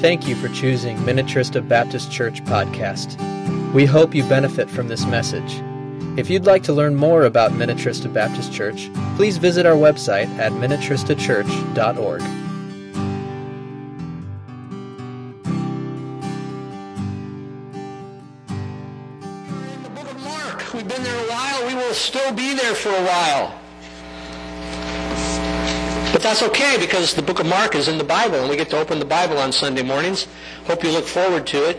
Thank you for choosing Minnetrista Baptist Church podcast. We hope you benefit from this message. If you'd like to learn more about Minnetrista Baptist Church, please visit our website at minnetristachurch.org. in the book of Mark. We've been there a while. We will still be there for a while. But that's okay because the book of Mark is in the Bible and we get to open the Bible on Sunday mornings. Hope you look forward to it.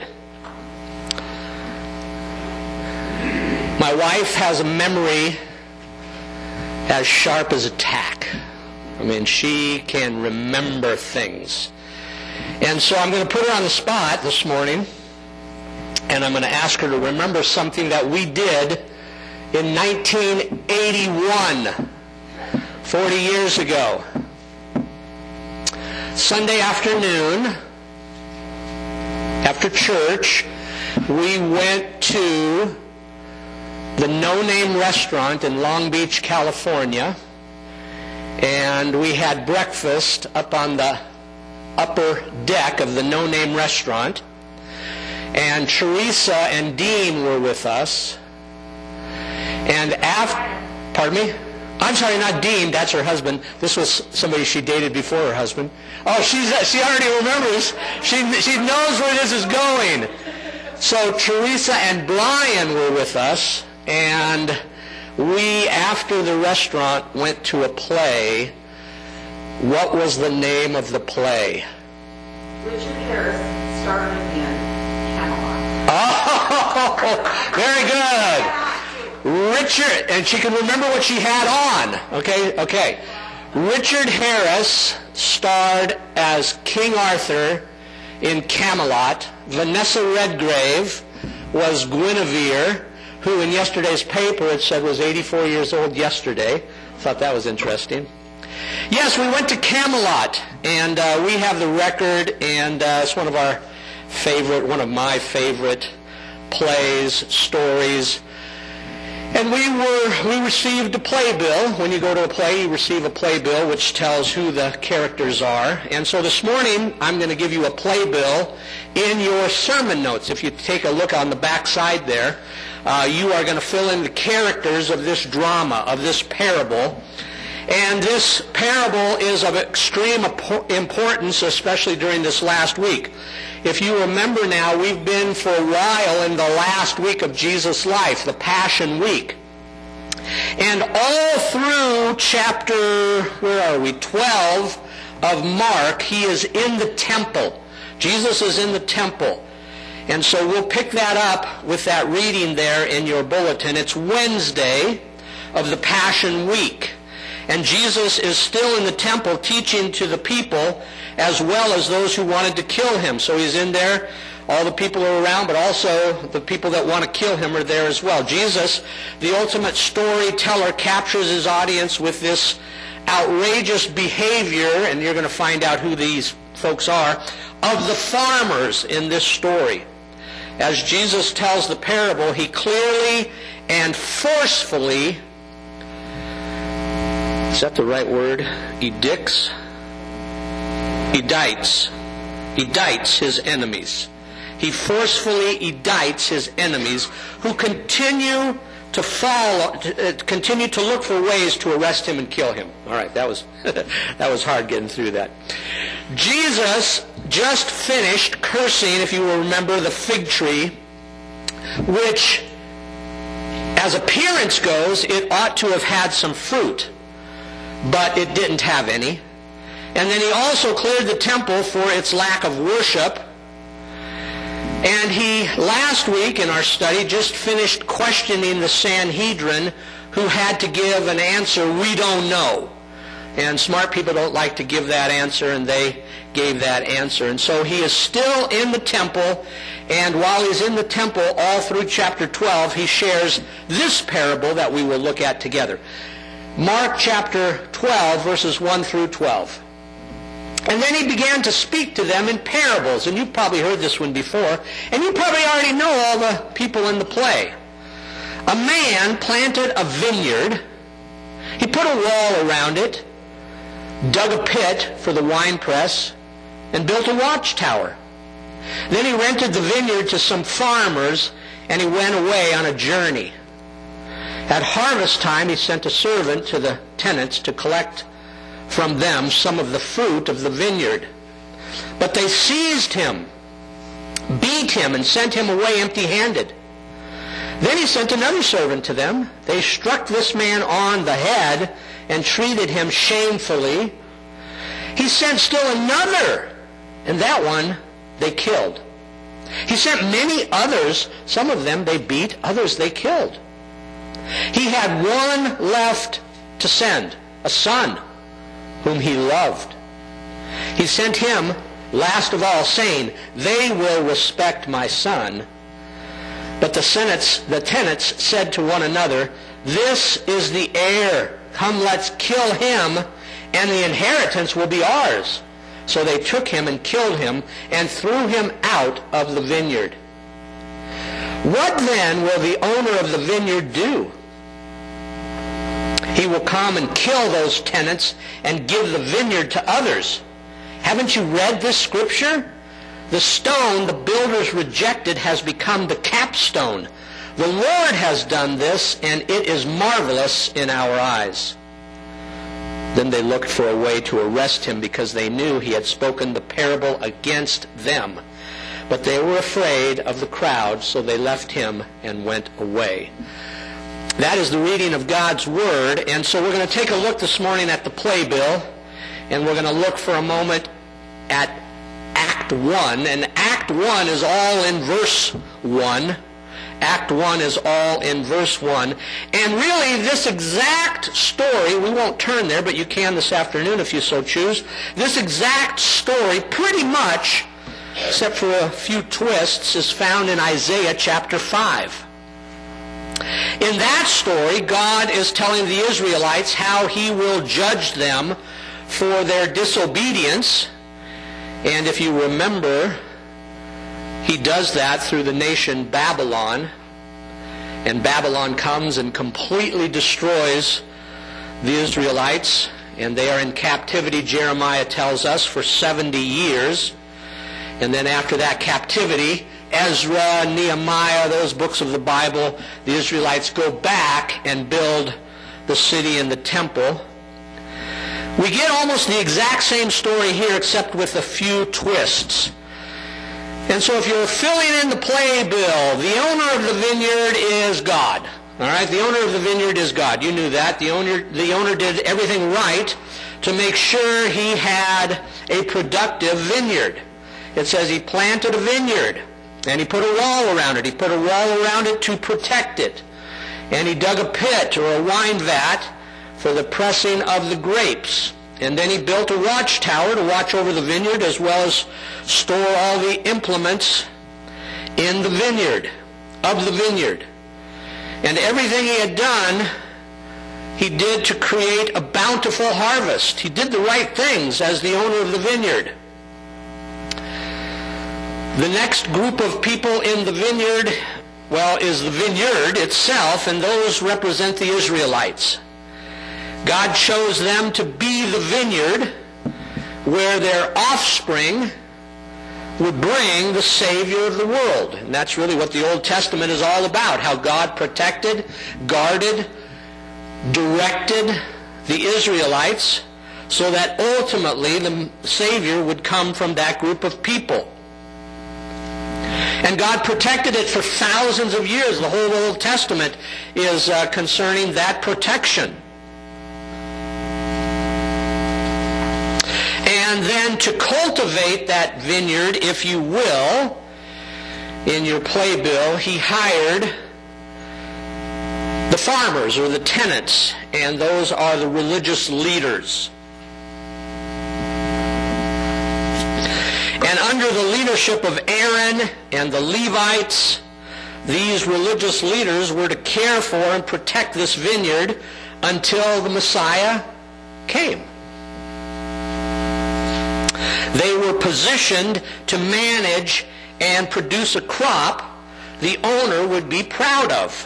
My wife has a memory as sharp as a tack. I mean, she can remember things. And so I'm going to put her on the spot this morning and I'm going to ask her to remember something that we did in 1981, 40 years ago. Sunday afternoon, after church, we went to the No Name restaurant in Long Beach, California, and we had breakfast up on the upper deck of the No Name restaurant and Teresa and Dean were with us. And after, pardon me? I'm sorry, not Dean. That's her husband. This was somebody she dated before her husband. Oh, she's she already remembers. She she knows where this is going. So Teresa and Brian were with us, and we, after the restaurant, went to a play. What was the name of the play? Richard Harris starring in Camelot. Oh, very good. Richard, and she can remember what she had on. Okay, okay. Richard Harris starred as King Arthur in Camelot. Vanessa Redgrave was Guinevere, who in yesterday's paper it said was 84 years old yesterday. Thought that was interesting. Yes, we went to Camelot, and uh, we have the record, and uh, it's one of our favorite, one of my favorite plays, stories. And we were we received a playbill. When you go to a play, you receive a playbill which tells who the characters are. And so this morning, I'm going to give you a playbill in your sermon notes. If you take a look on the back side there, uh, you are going to fill in the characters of this drama, of this parable. And this parable is of extreme importance, especially during this last week. If you remember now, we've been for a while in the last week of Jesus' life, the Passion Week. And all through chapter, where are we, 12 of Mark, he is in the temple. Jesus is in the temple. And so we'll pick that up with that reading there in your bulletin. It's Wednesday of the Passion Week. And Jesus is still in the temple teaching to the people as well as those who wanted to kill him. So he's in there. All the people are around, but also the people that want to kill him are there as well. Jesus, the ultimate storyteller, captures his audience with this outrageous behavior, and you're going to find out who these folks are, of the farmers in this story. As Jesus tells the parable, he clearly and forcefully is that the right word? Edicts? Edicts. Edicts his enemies. He forcefully edicts his enemies who continue to follow, uh, continue to look for ways to arrest him and kill him. All right, that was that was hard getting through that. Jesus just finished cursing, if you will remember, the fig tree, which, as appearance goes, it ought to have had some fruit but it didn't have any. And then he also cleared the temple for its lack of worship. And he, last week in our study, just finished questioning the Sanhedrin who had to give an answer, we don't know. And smart people don't like to give that answer, and they gave that answer. And so he is still in the temple, and while he's in the temple, all through chapter 12, he shares this parable that we will look at together. Mark chapter 12, verses 1 through 12. And then he began to speak to them in parables. And you've probably heard this one before. And you probably already know all the people in the play. A man planted a vineyard. He put a wall around it, dug a pit for the winepress, and built a watchtower. Then he rented the vineyard to some farmers, and he went away on a journey. At harvest time, he sent a servant to the tenants to collect from them some of the fruit of the vineyard. But they seized him, beat him, and sent him away empty-handed. Then he sent another servant to them. They struck this man on the head and treated him shamefully. He sent still another, and that one they killed. He sent many others. Some of them they beat, others they killed. He had one left to send, a son whom he loved. He sent him last of all, saying, They will respect my son. But the, senates, the tenants said to one another, This is the heir. Come, let's kill him, and the inheritance will be ours. So they took him and killed him and threw him out of the vineyard. What then will the owner of the vineyard do? He will come and kill those tenants and give the vineyard to others. Haven't you read this scripture? The stone the builders rejected has become the capstone. The Lord has done this, and it is marvelous in our eyes. Then they looked for a way to arrest him because they knew he had spoken the parable against them. But they were afraid of the crowd, so they left him and went away. That is the reading of God's Word. And so we're going to take a look this morning at the playbill. And we're going to look for a moment at Act 1. And Act 1 is all in verse 1. Act 1 is all in verse 1. And really, this exact story, we won't turn there, but you can this afternoon if you so choose. This exact story, pretty much, except for a few twists, is found in Isaiah chapter 5. In that story, God is telling the Israelites how he will judge them for their disobedience. And if you remember, he does that through the nation Babylon. And Babylon comes and completely destroys the Israelites. And they are in captivity, Jeremiah tells us, for 70 years. And then after that captivity, Ezra, Nehemiah, those books of the Bible, the Israelites go back and build the city and the temple. We get almost the exact same story here except with a few twists. And so if you're filling in the playbill, the owner of the vineyard is God. All right, the owner of the vineyard is God. You knew that. The owner, the owner did everything right to make sure he had a productive vineyard. It says he planted a vineyard. And he put a wall around it. He put a wall around it to protect it. And he dug a pit or a wine vat for the pressing of the grapes. And then he built a watchtower to watch over the vineyard as well as store all the implements in the vineyard, of the vineyard. And everything he had done, he did to create a bountiful harvest. He did the right things as the owner of the vineyard. The next group of people in the vineyard, well, is the vineyard itself, and those represent the Israelites. God chose them to be the vineyard where their offspring would bring the Savior of the world. And that's really what the Old Testament is all about, how God protected, guarded, directed the Israelites so that ultimately the Savior would come from that group of people. And God protected it for thousands of years. The whole Old Testament is uh, concerning that protection. And then to cultivate that vineyard, if you will, in your playbill, he hired the farmers or the tenants, and those are the religious leaders. And under the leadership of Aaron and the Levites, these religious leaders were to care for and protect this vineyard until the Messiah came. They were positioned to manage and produce a crop the owner would be proud of.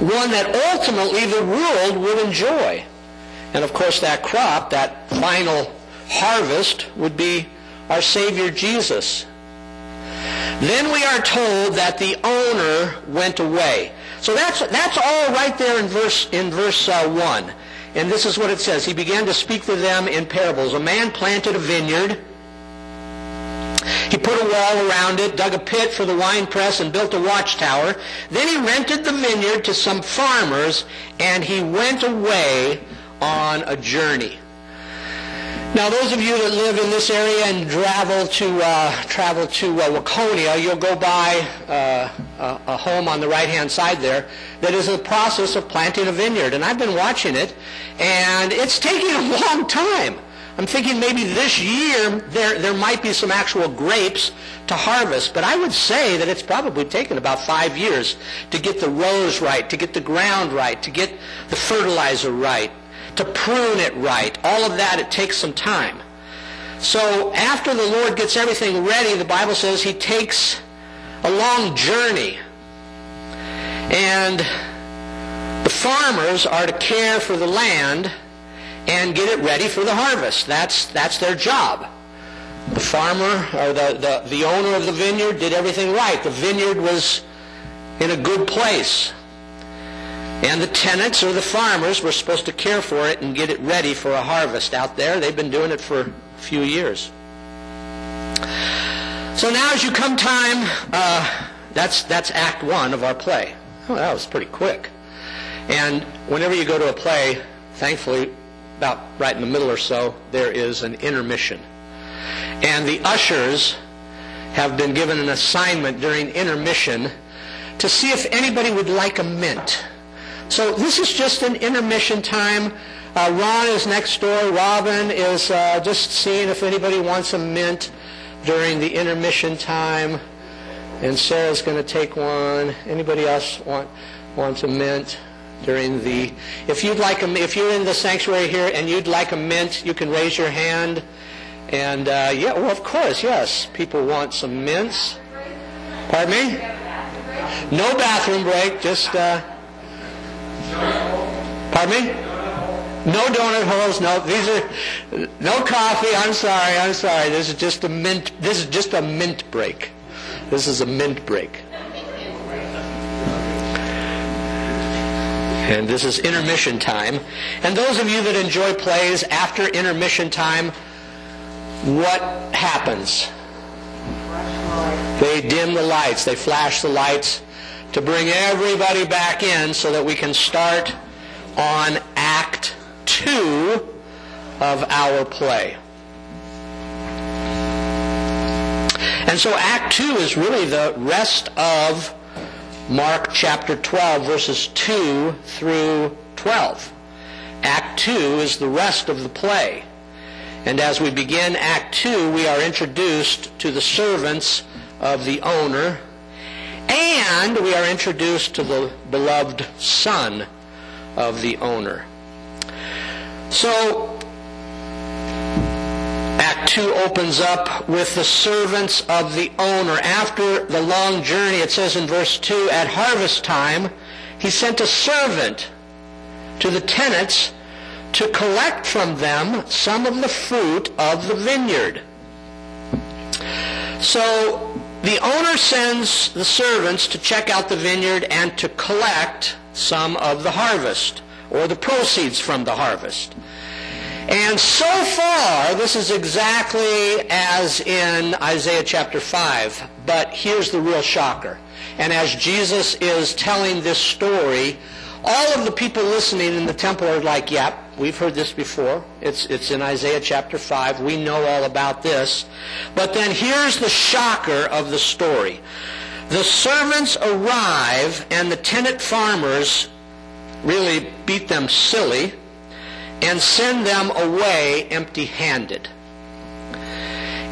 One that ultimately the world would enjoy. And of course that crop, that final harvest, would be our Savior Jesus, Then we are told that the owner went away. So that's, that's all right there in verse, in verse uh, 1. And this is what it says. He began to speak to them in parables. A man planted a vineyard. He put a wall around it, dug a pit for the winepress, and built a watchtower. Then he rented the vineyard to some farmers, and he went away on a journey. Now, those of you that live in this area and travel to uh, travel to uh, Waconia, you'll go by uh, a, a home on the right-hand side there that is in the process of planting a vineyard, and I've been watching it, and it's taking a long time. I'm thinking maybe this year there there might be some actual grapes to harvest, but I would say that it's probably taken about five years to get the rows right, to get the ground right, to get the fertilizer right to prune it right. All of that, it takes some time. So after the Lord gets everything ready, the Bible says he takes a long journey. And the farmers are to care for the land and get it ready for the harvest. That's, that's their job. The farmer or the, the, the owner of the vineyard did everything right. The vineyard was in a good place. And the tenants or the farmers were supposed to care for it and get it ready for a harvest out there. They've been doing it for a few years. So now as you come time, uh, that's, that's act one of our play. Oh, that was pretty quick. And whenever you go to a play, thankfully, about right in the middle or so, there is an intermission. And the ushers have been given an assignment during intermission to see if anybody would like a mint. So this is just an intermission time. Uh, Ron is next door. Robin is uh, just seeing if anybody wants a mint during the intermission time. And Sarah's going to take one. Anybody else want wants a mint during the? If you'd like a, if you're in the sanctuary here and you'd like a mint, you can raise your hand. And uh, yeah, well, of course, yes. People want some mints. Pardon me? No bathroom break. Just. Uh, Pardon me? No donut holes. No, these are no coffee. I'm sorry. I'm sorry. This is just a mint. This is just a mint break. This is a mint break. And this is intermission time. And those of you that enjoy plays after intermission time, what happens? They dim the lights. They flash the lights to bring everybody back in so that we can start on Act 2 of our play. And so Act 2 is really the rest of Mark chapter 12, verses 2 through 12. Act 2 is the rest of the play. And as we begin Act 2, we are introduced to the servants of the owner and we are introduced to the beloved son of the owner. So, Act 2 opens up with the servants of the owner. After the long journey, it says in verse 2, at harvest time, he sent a servant to the tenants to collect from them some of the fruit of the vineyard. So the owner sends the servants to check out the vineyard and to collect some of the harvest or the proceeds from the harvest. And so far, this is exactly as in Isaiah chapter 5. But here's the real shocker. And as Jesus is telling this story, all of the people listening in the temple are like, yep, we've heard this before. It's, it's in Isaiah chapter 5. We know all about this. But then here's the shocker of the story. The servants arrive and the tenant farmers really beat them silly and send them away empty-handed.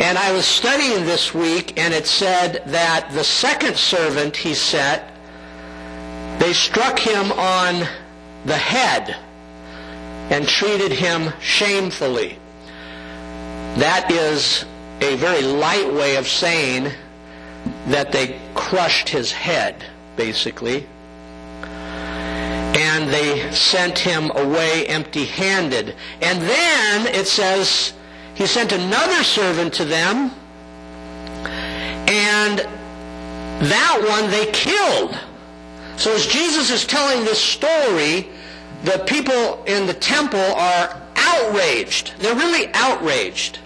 And I was studying this week and it said that the second servant he sent they struck him on the head and treated him shamefully. That is a very light way of saying that they crushed his head, basically. And they sent him away empty handed. And then it says he sent another servant to them, and that one they killed. So as Jesus is telling this story, the people in the temple are outraged. They're really outraged.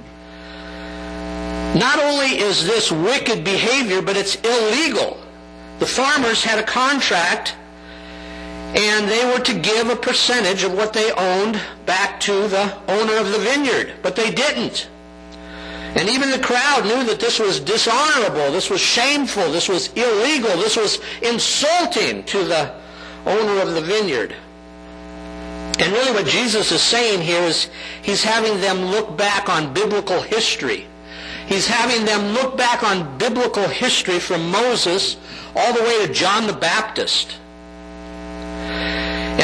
Not only is this wicked behavior, but it's illegal. The farmers had a contract and they were to give a percentage of what they owned back to the owner of the vineyard, but they didn't. And even the crowd knew that this was dishonorable, this was shameful, this was illegal, this was insulting to the owner of the vineyard. And really what Jesus is saying here is he's having them look back on biblical history. He's having them look back on biblical history from Moses all the way to John the Baptist.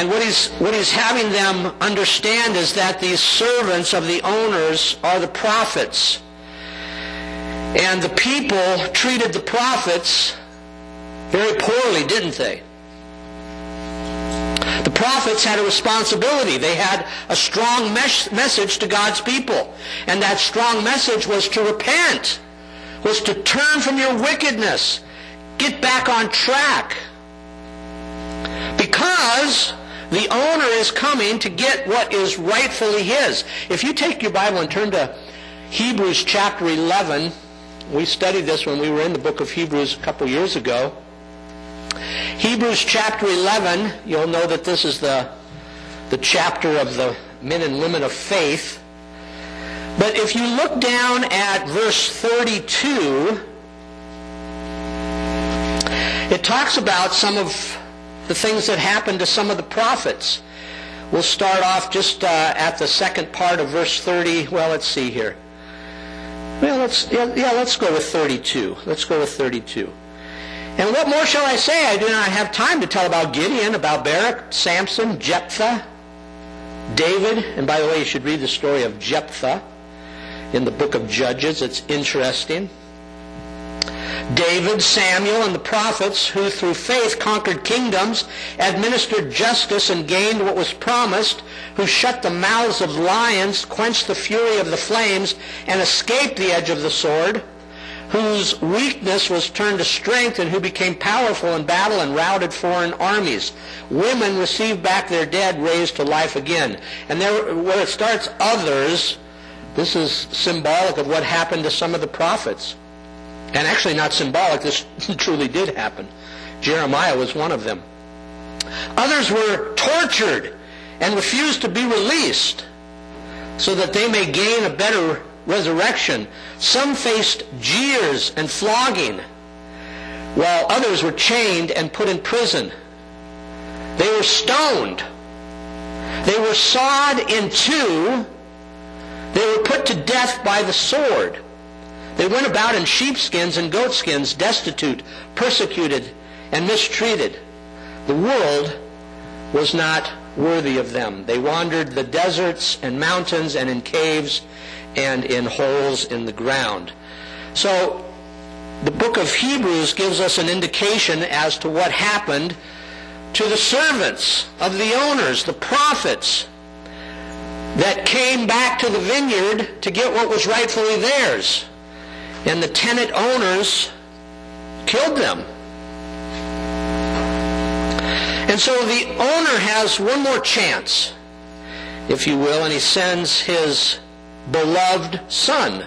And what he's, what he's having them understand is that these servants of the owners are the prophets. And the people treated the prophets very poorly, didn't they? The prophets had a responsibility. They had a strong mes- message to God's people. And that strong message was to repent, was to turn from your wickedness, get back on track. Because the owner is coming to get what is rightfully his. If you take your Bible and turn to Hebrews chapter 11, we studied this when we were in the book of Hebrews a couple years ago. Hebrews chapter 11, you'll know that this is the, the chapter of the men and women of faith. But if you look down at verse 32, it talks about some of the things that happened to some of the prophets. We'll start off just uh, at the second part of verse 30. Well, let's see here. Well, let's yeah, yeah, let's go with 32. Let's go with 32. And what more shall I say? I do not have time to tell about Gideon, about Barak, Samson, Jephthah, David. And by the way, you should read the story of Jephthah in the book of Judges. It's interesting. David, Samuel, and the prophets who through faith conquered kingdoms, administered justice, and gained what was promised, who shut the mouths of lions, quenched the fury of the flames, and escaped the edge of the sword, whose weakness was turned to strength, and who became powerful in battle and routed foreign armies. Women received back their dead, raised to life again. And there, where it starts, others, this is symbolic of what happened to some of the prophets. And actually not symbolic, this truly did happen. Jeremiah was one of them. Others were tortured and refused to be released so that they may gain a better resurrection. Some faced jeers and flogging, while others were chained and put in prison. They were stoned. They were sawed in two. They were put to death by the sword. They went about in sheepskins and goatskins, destitute, persecuted, and mistreated. The world was not worthy of them. They wandered the deserts and mountains and in caves and in holes in the ground. So the book of Hebrews gives us an indication as to what happened to the servants of the owners, the prophets, that came back to the vineyard to get what was rightfully theirs and the tenant owners killed them. And so the owner has one more chance, if you will, and he sends his beloved son.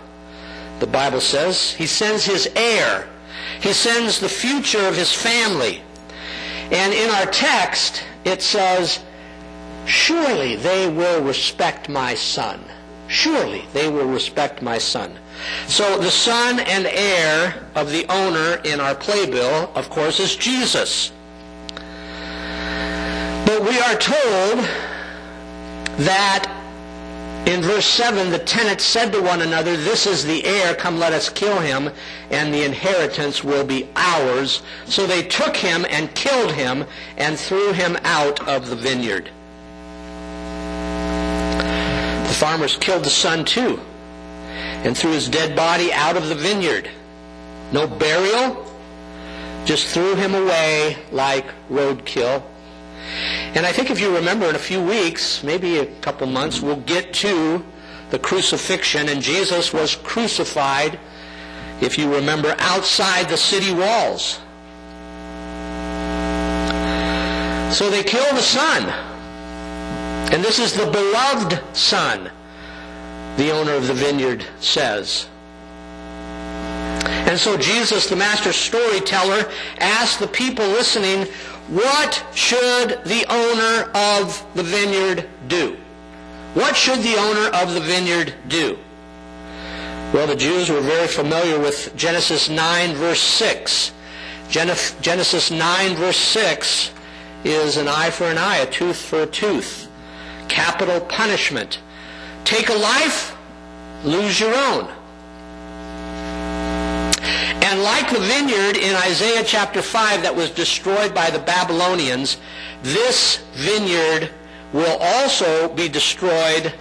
The Bible says he sends his heir. He sends the future of his family. And in our text, it says, Surely they will respect my son. Surely they will respect my son. So the son and heir of the owner in our playbill, of course, is Jesus. We are told that in verse 7, the tenants said to one another, This is the heir, come let us kill him, and the inheritance will be ours. So they took him and killed him and threw him out of the vineyard. The farmers killed the son too and threw his dead body out of the vineyard. No burial, just threw him away like roadkill. And I think if you remember, in a few weeks, maybe a couple months, we'll get to the crucifixion. And Jesus was crucified, if you remember, outside the city walls. So they kill the son. And this is the beloved son, the owner of the vineyard says. And so Jesus, the master storyteller, asked the people listening, what should the owner of the vineyard do? What should the owner of the vineyard do? Well, the Jews were very familiar with Genesis 9, verse 6. Genesis 9, verse 6 is an eye for an eye, a tooth for a tooth. Capital punishment. Take a life, lose your own. And like the vineyard in Isaiah chapter 5 that was destroyed by the Babylonians, this vineyard will also be destroyed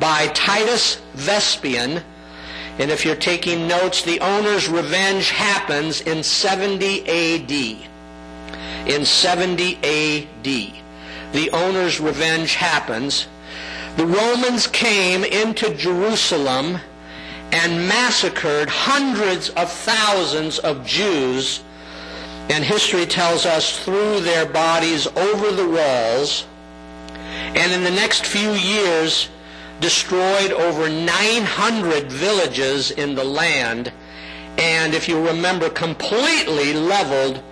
by Titus Vespian. And if you're taking notes, the owner's revenge happens in 70 AD. In 70 AD. The owner's revenge happens. The Romans came into Jerusalem and massacred hundreds of thousands of Jews. And history tells us threw their bodies over the walls. And in the next few years, destroyed over 900 villages in the land. And if you remember, completely leveled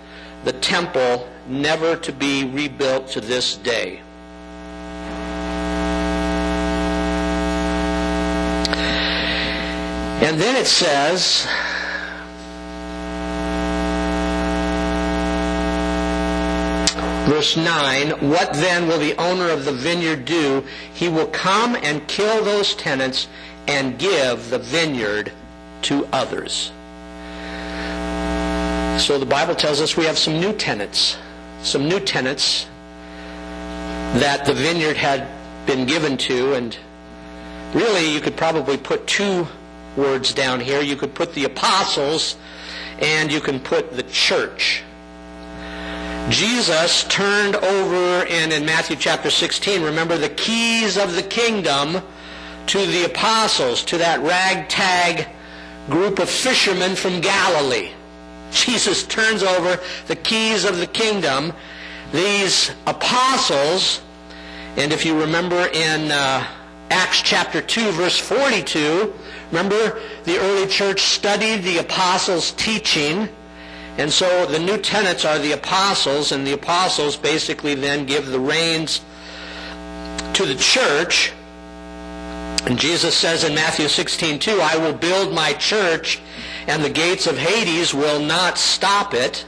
the temple, never to be rebuilt to this day. And then it says, verse 9, What then will the owner of the vineyard do? He will come and kill those tenants and give the vineyard to others. So the Bible tells us we have some new tenants, some new tenants that the vineyard had been given to, and really you could probably put two words down here. You could put the apostles and you can put the church. Jesus turned over and in Matthew chapter 16, remember the keys of the kingdom to the apostles, to that ragtag group of fishermen from Galilee. Jesus turns over the keys of the kingdom. These apostles, and if you remember in uh, Acts chapter 2, verse 42, Remember, the early church studied the apostles' teaching, and so the new tenets are the apostles, and the apostles basically then give the reins to the church. And Jesus says in Matthew 16, 2, I will build my church, and the gates of Hades will not stop it.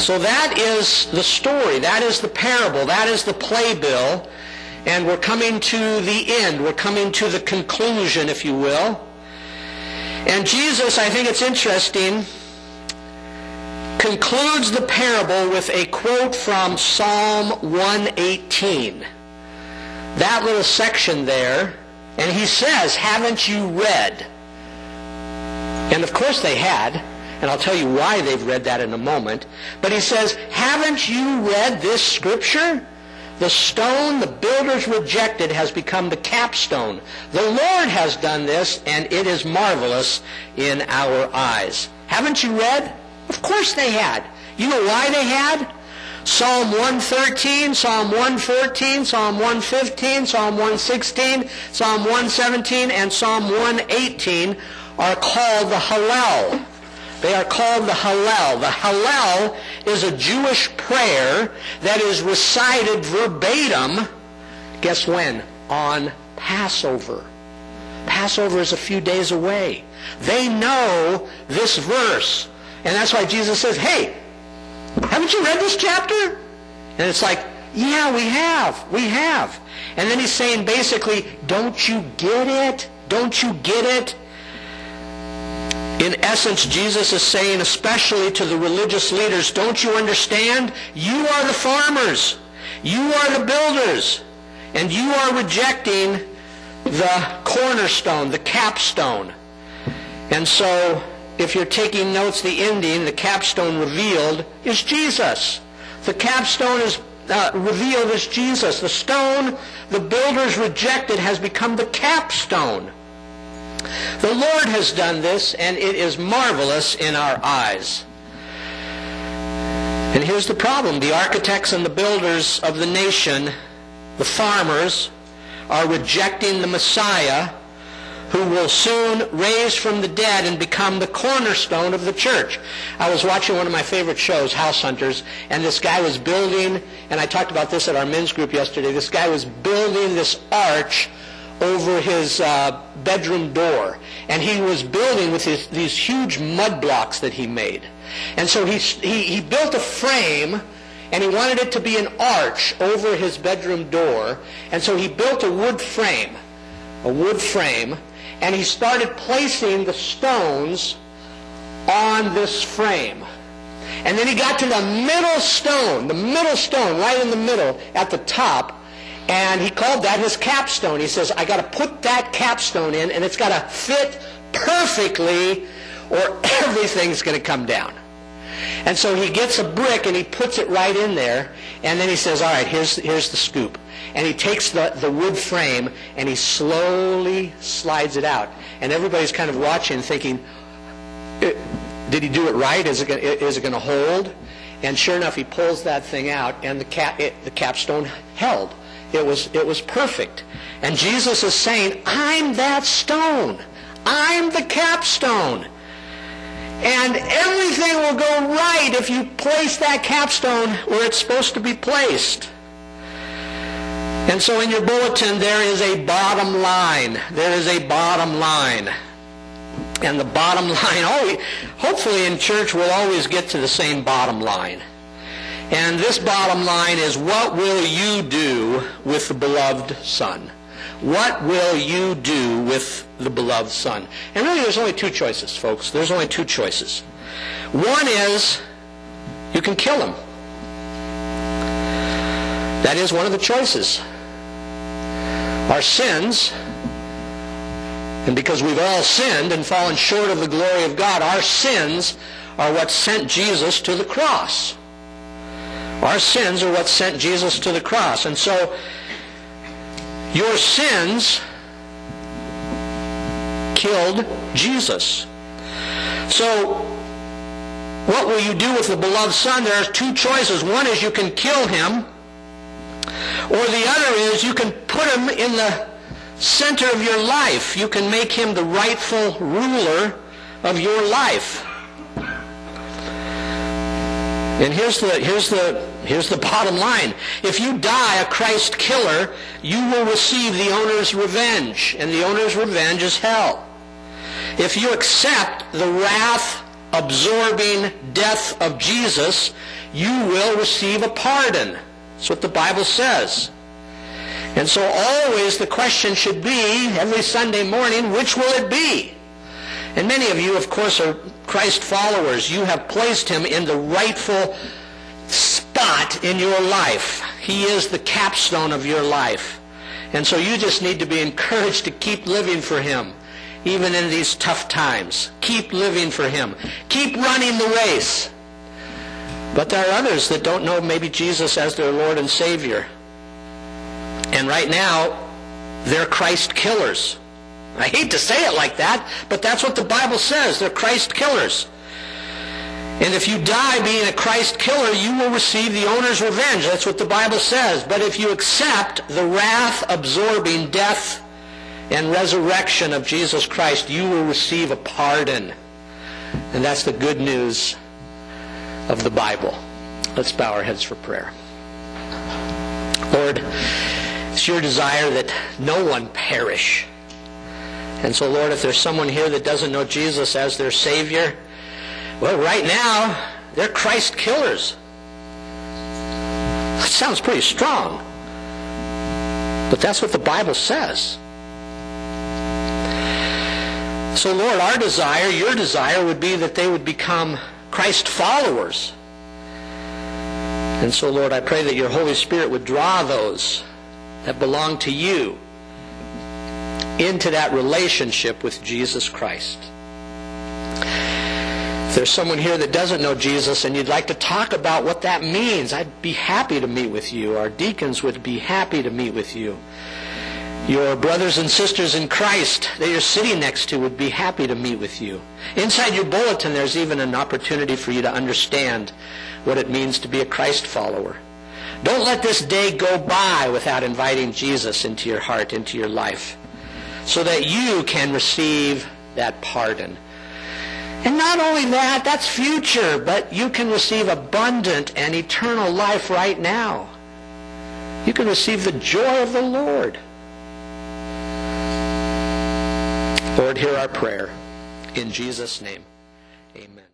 So that is the story. That is the parable. That is the playbill. And we're coming to the end. We're coming to the conclusion, if you will. And Jesus, I think it's interesting, concludes the parable with a quote from Psalm 118. That little section there. And he says, haven't you read? And of course they had. And I'll tell you why they've read that in a moment. But he says, haven't you read this scripture? The stone the builders rejected has become the capstone. The Lord has done this, and it is marvelous in our eyes. Haven't you read? Of course they had. You know why they had? Psalm 113, Psalm 114, Psalm 115, Psalm 116, Psalm 117, and Psalm 118 are called the Hallel. They are called the Hallel. The Hallel is a Jewish prayer that is recited verbatim, guess when? On Passover. Passover is a few days away. They know this verse. And that's why Jesus says, hey, haven't you read this chapter? And it's like, yeah, we have. We have. And then he's saying basically, don't you get it? Don't you get it? In essence, Jesus is saying, especially to the religious leaders, don't you understand? You are the farmers. You are the builders. And you are rejecting the cornerstone, the capstone. And so, if you're taking notes, the ending, the capstone revealed, is Jesus. The capstone is uh, revealed as Jesus. The stone the builders rejected has become the capstone. The Lord has done this, and it is marvelous in our eyes. And here's the problem the architects and the builders of the nation, the farmers, are rejecting the Messiah who will soon raise from the dead and become the cornerstone of the church. I was watching one of my favorite shows, House Hunters, and this guy was building, and I talked about this at our men's group yesterday, this guy was building this arch over his uh, bedroom door. And he was building with his, these huge mud blocks that he made. And so he, he, he built a frame and he wanted it to be an arch over his bedroom door. And so he built a wood frame, a wood frame, and he started placing the stones on this frame. And then he got to the middle stone, the middle stone, right in the middle at the top, and he called that his capstone. He says, I got to put that capstone in, and it's got to fit perfectly, or everything's going to come down. And so he gets a brick and he puts it right in there, and then he says, All right, here's, here's the scoop and he takes the, the wood frame and he slowly slides it out. And everybody's kind of watching, thinking, eh, did he do it right? Is it going, is it going to hold? And sure enough, he pulls that thing out, and the, cap, it, the capstone held. It was, it was perfect. And Jesus is saying, I'm that stone. I'm the capstone. And everything will go right if you place that capstone where it's supposed to be placed. And so in your bulletin, there is a bottom line. There is a bottom line. And the bottom line, oh, hopefully in church we'll always get to the same bottom line. And this bottom line is what will you do with the beloved Son? What will you do with the beloved Son? And really there's only two choices, folks. There's only two choices. One is you can kill him. That is one of the choices. Our sins, and because we've all sinned and fallen short of the glory of God, our sins are what sent Jesus to the cross. Our sins are what sent Jesus to the cross. And so, your sins killed Jesus. So, what will you do with the beloved Son? There are two choices. One is you can kill him or the other is you can put him in the center of your life. You can make him the rightful ruler of your life. And here's the, here's the, here's the bottom line. If you die a Christ killer, you will receive the owner's revenge. And the owner's revenge is hell. If you accept the wrath absorbing death of Jesus, you will receive a pardon. That's what the Bible says. And so always the question should be, every Sunday morning, which will it be? And many of you, of course, are Christ followers. You have placed him in the rightful spot in your life. He is the capstone of your life. And so you just need to be encouraged to keep living for him, even in these tough times. Keep living for him. Keep running the race. But there are others that don't know maybe Jesus as their Lord and Savior. And right now, they're Christ killers. I hate to say it like that, but that's what the Bible says. They're Christ killers. And if you die being a Christ killer, you will receive the owner's revenge. That's what the Bible says. But if you accept the wrath absorbing death and resurrection of Jesus Christ, you will receive a pardon. And that's the good news of the Bible. Let's bow our heads for prayer. Lord, it's your desire that no one perish. And so, Lord, if there's someone here that doesn't know Jesus as their Savior, well, right now, they're Christ killers. That sounds pretty strong. But that's what the Bible says. So, Lord, our desire, your desire, would be that they would become Christ followers. And so, Lord, I pray that your Holy Spirit would draw those that belong to you into that relationship with Jesus Christ. If there's someone here that doesn't know Jesus and you'd like to talk about what that means, I'd be happy to meet with you. Our deacons would be happy to meet with you. Your brothers and sisters in Christ that you're sitting next to would be happy to meet with you. Inside your bulletin, there's even an opportunity for you to understand what it means to be a Christ follower. Don't let this day go by without inviting Jesus into your heart, into your life, so that you can receive that pardon. And not only that, that's future, but you can receive abundant and eternal life right now. You can receive the joy of the Lord. Lord, hear our prayer. In Jesus' name, amen.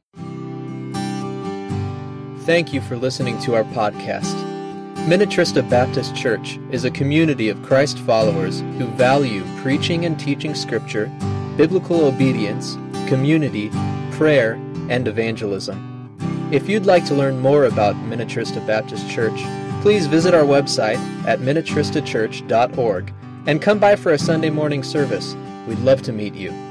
Thank you for listening to our podcast. Minnetrista Baptist Church is a community of Christ followers who value preaching and teaching Scripture, biblical obedience, community, prayer, and evangelism. If you'd like to learn more about Minnetrista Baptist Church, please visit our website at minnetristachurch.org and come by for a Sunday morning service. We'd love to meet you.